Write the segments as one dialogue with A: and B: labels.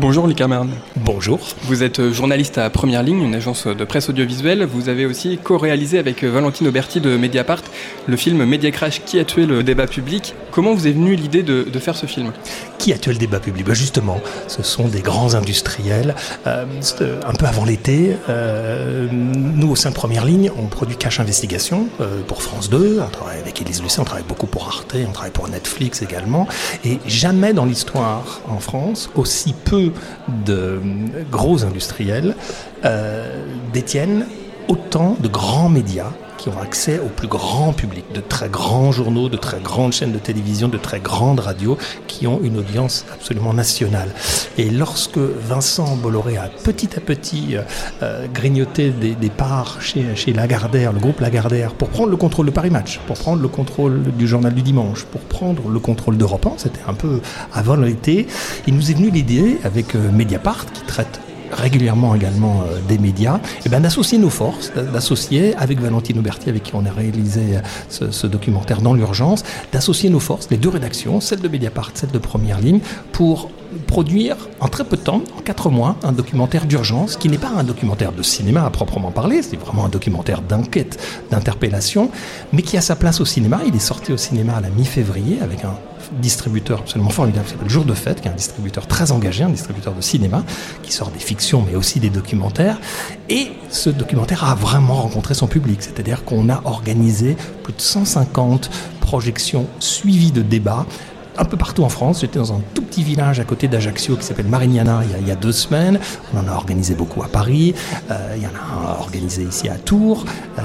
A: Bonjour Lucas Marne.
B: Bonjour.
A: Vous êtes journaliste à Première Ligne, une agence de presse audiovisuelle. Vous avez aussi co-réalisé avec Valentine Auberti de Mediapart le film Media Crash qui a tué le débat public? Comment vous est venue l'idée de, faire ce film?
B: Qui a tué le débat public? Ben Justement, ce sont des grands industriels. Euh, un peu avant l'été, euh, nous au sein de Première Ligne, on produit Cash Investigation euh, pour France 2. On travaille avec Élise Lucet, on travaille beaucoup pour Arte, on travaille pour Netflix également. Et jamais dans l'histoire en France, aussi peu de gros industriels euh, détiennent autant de grands médias qui ont accès au plus grand public, de très grands journaux, de très grandes chaînes de télévision, de très grandes radios qui ont une audience absolument nationale. Et lorsque Vincent Bolloré a petit à petit euh, grignoté des, parts chez, Lagardère, le groupe Lagardère, pour prendre le contrôle de Paris Match, pour prendre le contrôle du journal du dimanche, pour prendre le contrôle d'Europe 1, c'était un peu avant l'été, il nous est venu l'idée avec euh, Mediapart qui traite régulièrement également euh, des médias, et eh ben, d'associer nos forces, d'associer avec Valentine Auberti, avec qui on a réalisé euh, ce, documentaire dans l'urgence, d'associer nos forces, les deux rédactions, celle de Mediapart, celle de Première Ligne, pour produire en très peu de temps, en quatre mois, un documentaire d'urgence qui n'est pas un documentaire de cinéma à proprement parler, c'est vraiment un documentaire d'enquête, d'interpellation, mais qui a sa place au cinéma. Il est sorti au cinéma à la mi-février avec un distributeur absolument formidable qui s'appelle Jour de Fête, qui est un distributeur très engagé, un distributeur de cinéma, qui sort des fictions mais aussi des documentaires. Et ce documentaire a vraiment rencontré son public, c'est-à-dire qu'on a organisé plus de 150 projections suivies de débats un peu partout en France. J'étais dans un tout petit village à côté d'Ajaccio qui s'appelle Marignana il y, a, deux semaines. On en a organisé beaucoup à Paris. Euh, il y en a un organisé ici à Tours, euh,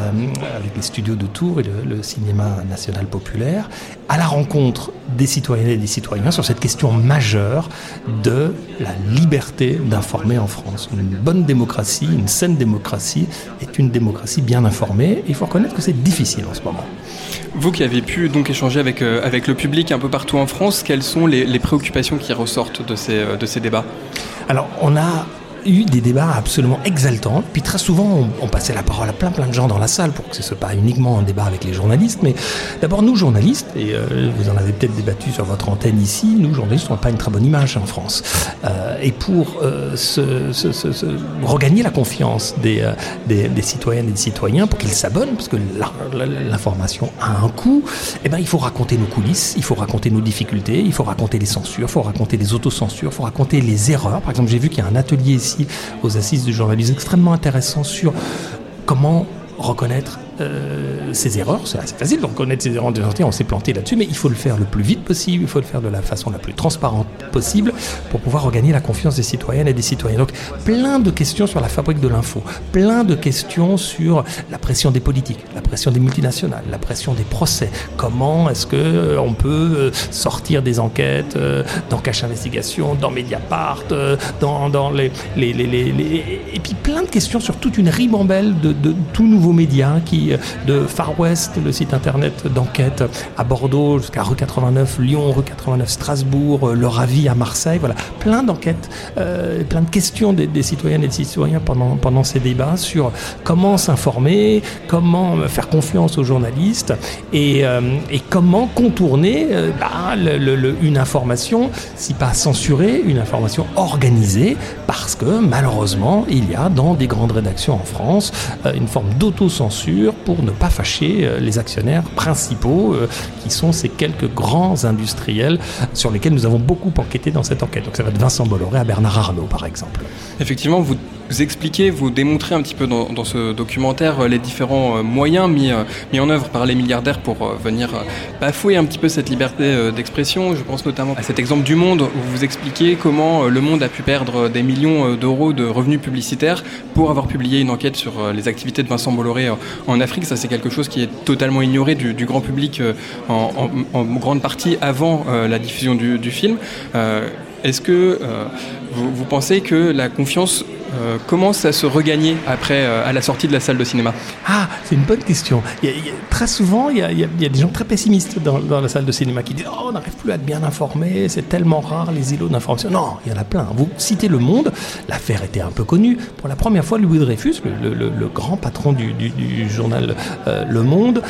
B: avec les studios de Tours et le, cinéma national populaire, à la rencontre des citoyennes et des citoyens sur cette question majeure de la liberté d'informer en France. Une bonne démocratie, une saine démocratie est une démocratie bien informée. il faut reconnaître que c'est difficile en ce moment.
A: Vous qui avez pu donc échanger avec, euh, avec le public un peu partout en France, quelles sont les, les préoccupations qui ressortent de ces, euh, de ces débats?
B: Alors, on a eu des débats absolument exaltants. Puis très souvent, on, passait la parole à plein plein de gens dans la salle pour que ce soit pas uniquement un débat avec les journalistes. Mais d'abord, nous, journalistes, et euh, vous en avez peut-être débattu sur votre antenne ici, nous, journalistes, on n'a pas une très bonne image en France. Euh, et pour euh, regagner la confiance des, des, des, citoyennes et des citoyens, pour qu'ils s'abonnent, parce que l'information a un coût, eh ben, il faut raconter nos coulisses, il faut raconter nos difficultés, il faut raconter les censures, il faut raconter les autocensures, il faut raconter les erreurs. Par exemple, j'ai vu qu'il y a un atelier ici aux assises du journalisme extrêmement intéressant sur comment reconnaître euh, ses erreurs. C'est assez facile de reconnaître ses erreurs, on s'est planté là-dessus, mais il faut le faire le plus vite possible, il faut le faire de la façon la plus transparente possible pour pouvoir regagner la confiance des citoyennes et des citoyens. Donc plein de questions sur la fabrique de l'info, plein de questions sur la pression des politiques, la pression des multinationales, la pression des procès. Comment est-ce que euh, on peut euh, sortir des enquêtes dans Cache Investigation, dans Mediapart, dans, dans les, les, les, les, et puis plein de questions sur toute une ribambelle de, de tout nouveaux médias qui de Far West, le site internet d'enquête à Bordeaux jusqu'à rue 89, Lyon, rue 89, Strasbourg, euh, le Ravi à Marseille. Voilà, plein d'enquêtes, euh, plein de questions des, citoyennes et des citoyens pendant, pendant ces débats sur comment s'informer, comment faire confiance aux journalistes et, euh, et comment contourner bah, une information, si pas censurée, une information organisée, parce que malheureusement, il y a dans des grandes rédactions en France une forme d'autocensure pour ne pas fâcher euh, les actionnaires principaux, euh, qui sont ces quelques grands industriels sur lesquels nous avons beaucoup enquêté dans cette enquête. Donc ça va de Vincent Bolloré à Bernard Arnault, par exemple.
A: Effectivement, vous vous expliquez, vous démontrez un petit peu dans, ce documentaire euh, les différents euh, moyens mis, euh, mis en œuvre par les milliardaires pour venir bafouer un petit peu cette liberté d'expression. Je pense notamment à cet exemple du Monde où vous expliquez comment le Monde a pu perdre des millions d'euros de revenus publicitaires pour avoir publié une enquête sur les activités de Vincent Bolloré en Afrique. Ça, c'est quelque chose qui est totalement ignoré du, grand public en, grande partie avant la diffusion du, film. Est-ce que vous, vous, pensez que la confiance commence à se regagner après, à la sortie de la salle de cinéma?
B: Ah, c'est une bonne question. très souvent, il y, a, des gens très pessimistes dans, la salle de cinéma qui disent Oh, on n'arrive plus à être bien informé, c'est tellement rare les îlots d'information. Non, il y en a plein. Vous citez Le Monde, l'affaire était un peu connue. Pour la première fois, Louis Dreyfus, le, grand patron du, journal Le Monde,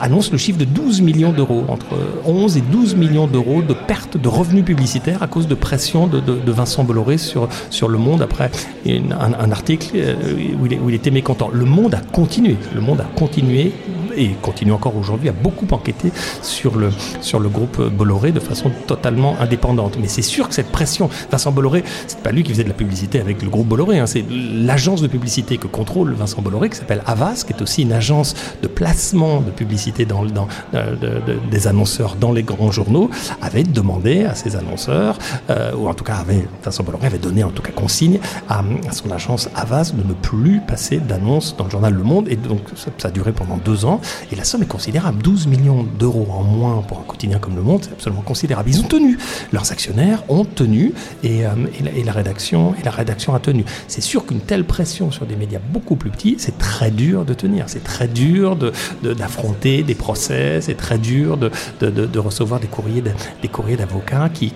B: annonce le chiffre de 12 millions d'euros, entre 11 et 12 millions d'euros de pertes de revenus publicitaires à cause de pression de, Vincent Bolloré sur, sur Le Monde après un, article euh, où il, où il était mécontent. Le Monde a continué, le Monde a continué et continue encore aujourd'hui à beaucoup enquêter sur le, sur le groupe Bolloré de façon totalement indépendante. Mais c'est sûr que cette pression, Vincent Bolloré, c'est pas lui qui faisait de la publicité avec le groupe Bolloré, hein, c'est l'agence de publicité que contrôle Vincent Bolloré, qui s'appelle Avas, qui est aussi une agence de placement de publicité dans, dans euh, des annonceurs dans les grands journaux, avait demandé à ses annonceurs, euh, ou en tout cas avait, Vincent Bolloré avait donné en tout cas consigne à, son agence Avas de ne plus passer d'annonces dans le journal Le Monde, et donc ça a duré pendant deux ans. Et la somme est considérable. 12 millions d'euros en moins pour un quotidien comme Le Monde, c'est absolument considérable. Ils ont tenu. Leurs actionnaires ont tenu et, euh, la, rédaction, la rédaction a tenu. C'est sûr qu'une telle pression sur des médias beaucoup plus petits, c'est très dur de tenir. C'est très dur d'affronter de, des procès, c'est très dur de, recevoir des courriers d'avocats qui,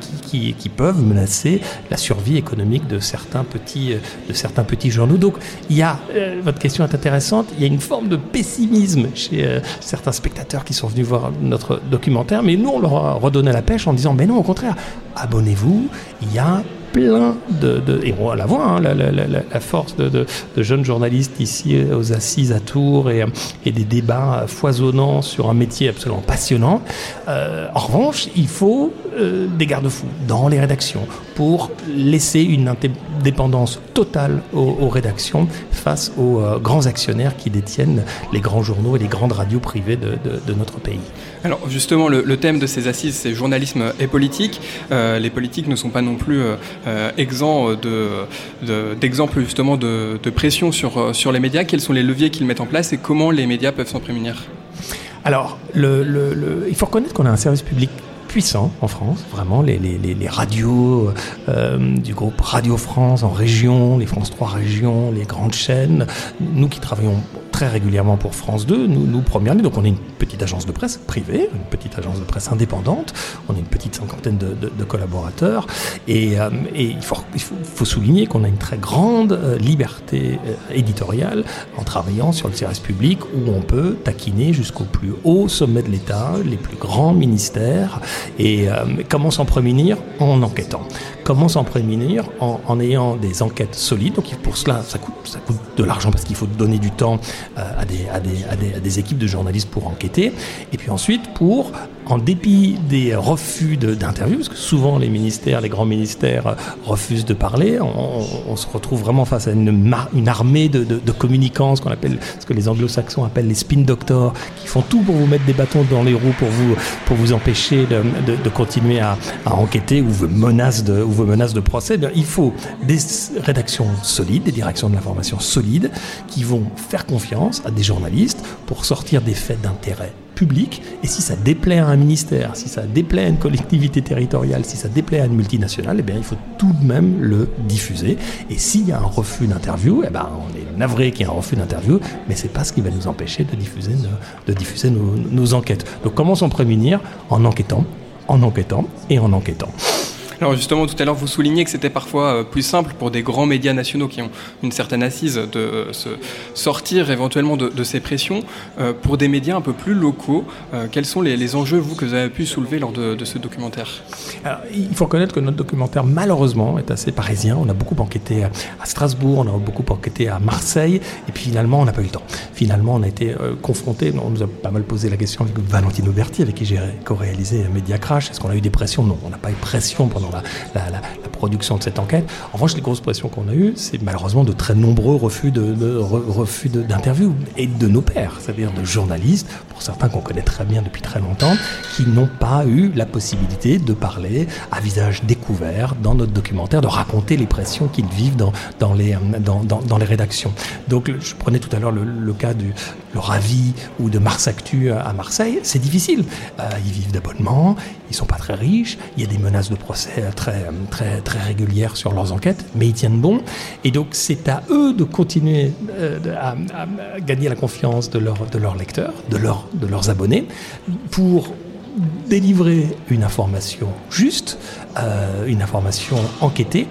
B: peuvent menacer la survie économique de certains petits, de certains petits journaux. Donc, il y a, euh, votre question est intéressante, il y a une forme de pessimisme chez euh, certains spectateurs qui sont venus voir notre documentaire, mais nous, on leur a redonné la pêche en disant, mais non, au contraire, abonnez-vous, il y a plein de, et on la voit, hein, la, force de, jeunes journalistes ici euh, aux assises à Tours et, et des débats foisonnants sur un métier absolument passionnant. Euh, en revanche, il faut des garde-fous dans les rédactions pour laisser une indépendance totale aux, rédactions face aux grands actionnaires qui détiennent les grands journaux et les grandes radios privées de, notre pays.
A: Alors justement, le, thème de ces assises, c'est journalisme et politique. Euh, les politiques ne sont pas non plus euh, euh, exempts d'exemples justement de, pression sur, sur les médias. Quels sont les leviers qu'ils mettent en place et comment les médias peuvent s'en prémunir?
B: Alors, il faut reconnaître qu'on a un service public puissant en France, vraiment les, les, les, radios du groupe Radio France en région, les France 3 régions, les grandes chaînes. Nous qui travaillons très régulièrement pour France 2, nous, nous première ligne. Donc on est une petite agence de presse privée, une petite agence de presse indépendante. On est une petite cinquantaine de, collaborateurs. Et, euh, il, faut, souligner qu'on a une très grande euh, liberté euh, éditoriale en travaillant sur le service public où on peut taquiner jusqu'au plus haut sommet de l'État, les plus grands ministères. Et comment s'en prémunir? En enquêtant. Comment s'en prémunir? En, en, ayant des enquêtes solides. Donc pour cela, ça coûte, ça coûte de l'argent parce qu'il faut donner du temps à des, à, des, à, des, à, des, équipes de journalistes pour enquêter. Et puis ensuite, pour, en dépit des refus d'interview, parce que souvent les ministères, les grands ministères refusent de parler, on, se retrouve vraiment face à une, armée de, de, communicants, ce qu'on appelle, ce que les anglo-saxons appellent les spin doctors, qui font tout pour vous mettre des bâtons dans les roues, pour vous, pour vous empêcher de, de continuer à, à, enquêter ou vos menaces de, ou vos menaces de procès. Eh il faut des rédactions solides, des directions de l'information solides, qui vont faire confiance à des journalistes pour sortir des faits d'intérêt public. Et si ça déplaît à un ministère, si ça déplaît à une collectivité territoriale, si ça déplaît à une multinationale, eh bien, il faut tout de même le diffuser. Et s'il y a un refus d'interview, eh ben, on est navré qu'il y ait un refus d'interview, mais c'est pas ce qui va nous empêcher de diffuser, diffuser nos, nos enquêtes. Donc comment s'en prémunir? En enquêtant, en enquêtant et en enquêtant.
A: Alors justement, tout à l'heure, vous soulignez que c'était parfois euh, plus simple pour des grands médias nationaux qui ont une certaine assise de euh, se sortir éventuellement de, ces pressions. Euh, pour des médias un peu plus locaux, quels sont les, enjeux, vous, que vous avez pu soulever lors de, ce documentaire?
B: Il faut reconnaître que notre documentaire, malheureusement, est assez parisien. On a beaucoup enquêté à Strasbourg, on a beaucoup enquêté à Marseille, et puis finalement, on n'a pas eu le temps. Finalement, on a été confronté, on nous a pas mal posé la question avec Valentino Berti, avec qui j'ai co-réalisé Media Crash. Est-ce qu'on a eu des pressions? Non, on n'a pas eu de pression pendant la, production de cette enquête. En revanche, les grosses pressions qu'on a eues, c'est malheureusement de très nombreux refus de, refus d'interview et de nos pairs, c'est-à-dire de journalistes, pour certains qu'on connaît très bien depuis très longtemps, qui n'ont pas eu la possibilité de parler à visage découvert dans notre documentaire, de raconter les pressions qu'ils vivent dans, dans, les, dans, dans, les rédactions. Donc, je prenais tout à l'heure le, cas du, le Ravi ou de Mars Actu à Marseille, c'est difficile. ils vivent d'abonnements, ils sont pas très riches, il y a des menaces de procès très, très, très régulières sur leurs enquêtes, mais ils tiennent bon. Et donc c'est à eux de continuer à, gagner la confiance de, leur, de leurs lecteurs, de, leur, de leurs abonnés, pour délivrer une information juste, euh, une information enquêtée.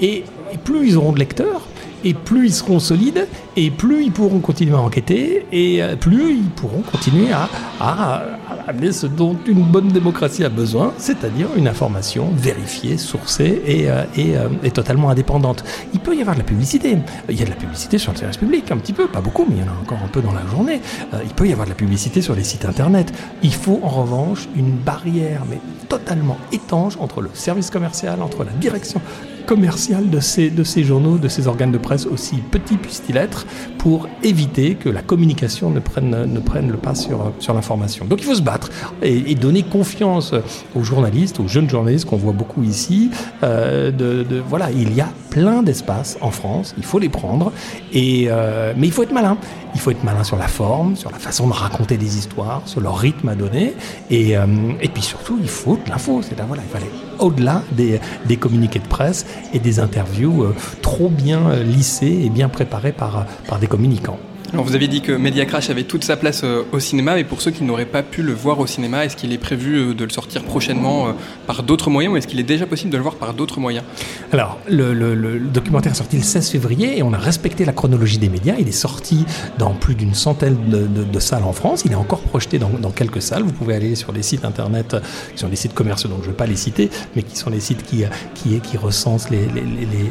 B: Et, plus ils auront de lecteurs, et plus ils seront solides, et plus ils pourront continuer à enquêter, et euh, plus ils pourront continuer à, amener ce dont une bonne démocratie a besoin, c'est-à-dire une information vérifiée, sourcée et, euh, et, totalement indépendante. Il peut y avoir de la publicité. Il y a de la publicité sur le service public, un petit peu, pas beaucoup, mais il y en a encore un peu dans la journée. il peut y avoir de la publicité sur les sites internet. Il faut en revanche une barrière, mais totalement étanche entre le service commercial, entre la direction commerciale de ces, de ces journaux, de ces organes de presse, aussi petits puissent-ils être, pour éviter que la communication ne prenne, ne prenne le pas sur, sur l'information. Donc il faut se battre et, donner confiance aux journalistes, aux jeunes journalistes qu'on voit beaucoup ici. Euh, de, voilà, il y a plein d'espaces en France, il faut les prendre, et, euh, mais il faut être malin. Il faut être malin sur la forme, sur la façon de raconter des histoires, sur leur rythme à donner. Et, euh, et puis surtout, il faut de l'info. C'est voilà, il fallait au-delà des, des, communiqués de presse et des interviews euh, trop bien euh, lissées et bien préparées par, par des communicants
A: vous avez dit que Media Crash avait toute sa place euh, au cinéma, mais pour ceux qui n'auraient pas pu le voir au cinéma, est-ce qu'il est prévu euh, de le sortir prochainement euh, par d'autres moyens ou est-ce qu'il est déjà possible de le voir par d'autres moyens?
B: Alors, le, documentaire est sorti le 16 février et on a respecté la chronologie des médias. Il est sorti dans plus d'une centaine de, salles en France. Il est encore projeté dans, quelques salles. Vous pouvez aller sur les sites internet qui sont des sites commerciaux, donc je ne vais pas les citer, mais qui sont les sites qui, recensent les,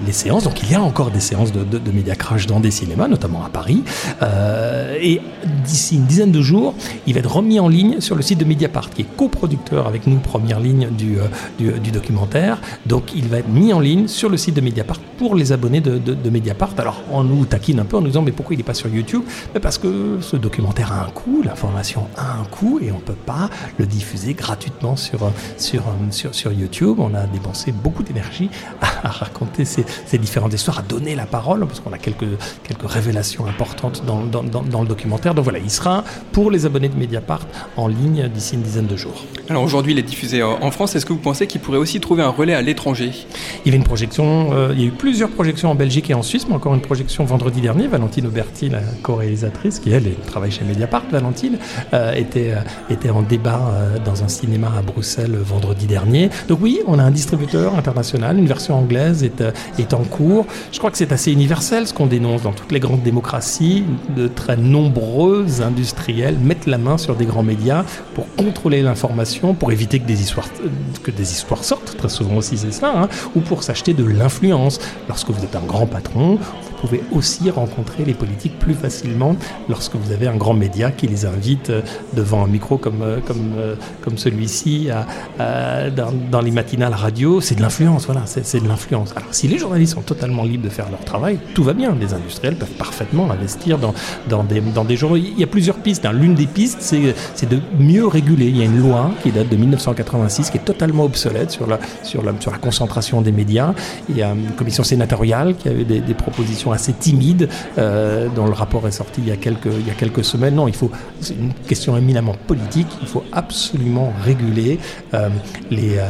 B: les, séances. Donc il y a encore des séances de, de, Media Crash dans des cinémas, notamment à Paris. Euh, et d'ici une dizaine de jours, il va être remis en ligne sur le site de Mediapart, qui est coproducteur avec nous, première ligne du, euh, du, documentaire. Donc il va être mis en ligne sur le site de Mediapart pour les abonnés de, de, Mediapart. Alors on nous taquine un peu en nous disant mais pourquoi il n'est pas sur YouTube? Mais Parce que ce documentaire a un coût, l'information a un coût et on ne peut pas le diffuser gratuitement sur, sur, sur, sur YouTube. On a dépensé beaucoup d'énergie à, raconter ces, ces, différentes histoires, à donner la parole, parce qu'on a quelques, quelques révélations importantes dans, dans, dans, le documentaire. Donc voilà, il sera pour les abonnés de Mediapart en ligne d'ici une dizaine de jours.
A: Alors aujourd'hui, il est diffusé en France. Est-ce que vous pensez qu'il pourrait aussi trouver un relais à l'étranger?
B: Il y avait une projection, euh, il y a eu plusieurs projections en Belgique et en Suisse, mais encore une projection vendredi dernier. Valentine Auberti, la co-réalisatrice, qui elle travaille chez Mediapart, Valentine, euh, était, euh, était en débat dans un cinéma à Bruxelles vendredi dernier. Donc oui, on a un distributeur international, une version anglaise est, est en cours. Je crois que c'est assez universel ce qu'on dénonce dans toutes les grandes démocraties. De très nombreux industriels mettent la main sur des grands médias pour contrôler l'information, pour éviter que des histoires, sortent, très souvent aussi c'est ça, hein, ou pour s'acheter de l'influence. Lorsque vous êtes un grand patron, vous pouvez aussi rencontrer les politiques plus facilement lorsque vous avez un grand média qui les invite euh, devant un micro comme, euh, comme, euh, comme celui-ci dans, dans, les matinales radio. C'est de l'influence, voilà, c'est de l'influence. Alors si les journalistes sont totalement libres de faire leur travail, tout va bien. Les industriels peuvent parfaitement investir dans, dans, des, dans des journaux. Il y a plusieurs pistes. Hein. L'une des pistes, c'est de mieux réguler. Il y a une loi qui date de 1986 qui est totalement obsolète sur la, sur la, sur la concentration des médias. Il y a une commission sénatoriale qui avait des, des propositions assez timide, euh, dont le rapport est sorti il y a quelques, il y a quelques semaines. Non, il faut, c'est une question éminemment politique, il faut absolument réguler euh, euh,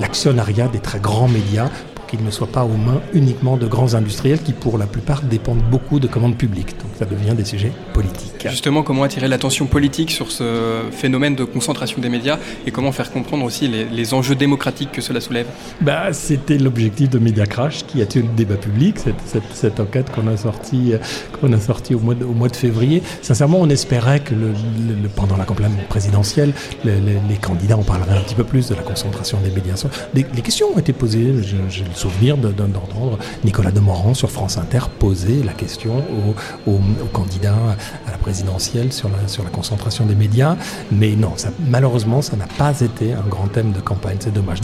B: l'actionnariat des très grands médias qu'il ne soit pas aux mains uniquement de grands industriels qui, pour la plupart, dépendent beaucoup de commandes publiques. Donc ça devient des sujets politiques.
A: Justement, comment attirer l'attention politique sur ce phénomène de concentration des médias et comment faire comprendre aussi les, enjeux démocratiques que cela soulève?
B: Bah, C'était l'objectif de Media Crash qui a tué le débat public, cette, cette, enquête qu'on a sortie qu'on a sorti au, mois de, au mois de février. Sincèrement, on espérait que le, pendant la campagne présidentielle, les, candidats en parleraient un petit peu plus de la concentration des médias. Les, questions ont été posées, je, souvenir d'entendre Nicolas Demorand sur France Inter poser la question aux, candidats à la présidentielle sur la, concentration des médias. Mais non, malheureusement, ça n'a pas été un grand thème de campagne. C'est dommage.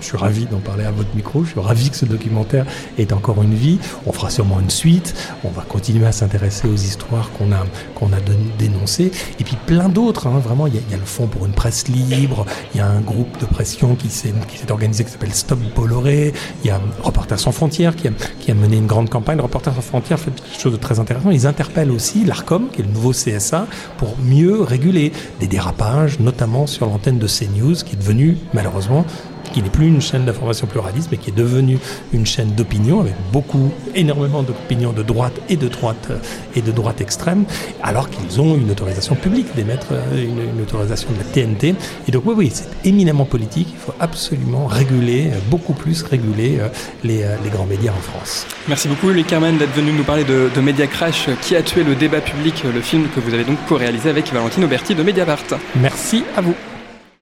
B: Je suis ravi d'en parler à votre micro. Je suis ravi que ce documentaire ait encore une vie. On fera sûrement une suite. On va continuer à s'intéresser aux histoires qu'on a, qu'on a dénoncées. Et puis plein d'autres. Hein. Vraiment, il y, a, le Fonds pour une presse libre. Il y a un groupe de pression qui s'est organisé qui s'appelle Stop Bolloré. Il y a Reporters sans frontières qui a, qui a mené une grande campagne. Reporters sans frontières fait quelque chose de très intéressant. Ils interpellent aussi l'ARCOM, qui est le nouveau CSA, pour mieux réguler des dérapages, notamment sur l'antenne de CNews, qui est devenue malheureusement qui n'est plus une chaîne d'information pluraliste, mais qui est devenue une chaîne d'opinion avec beaucoup, énormément d'opinions de droite et de droite euh, et de droite extrême, alors qu'ils ont une autorisation publique d'émettre euh, une, autorisation de la TNT. Et donc oui, oui, c'est éminemment politique. Il faut absolument réguler, euh, beaucoup plus réguler les, les grands médias en France.
A: Merci beaucoup, Louis Kerman, d'être venu nous parler de, de Media Crash, qui a tué le débat public, le film que vous avez donc co-réalisé avec Valentine Auberti de Mediapart.
B: Merci à vous.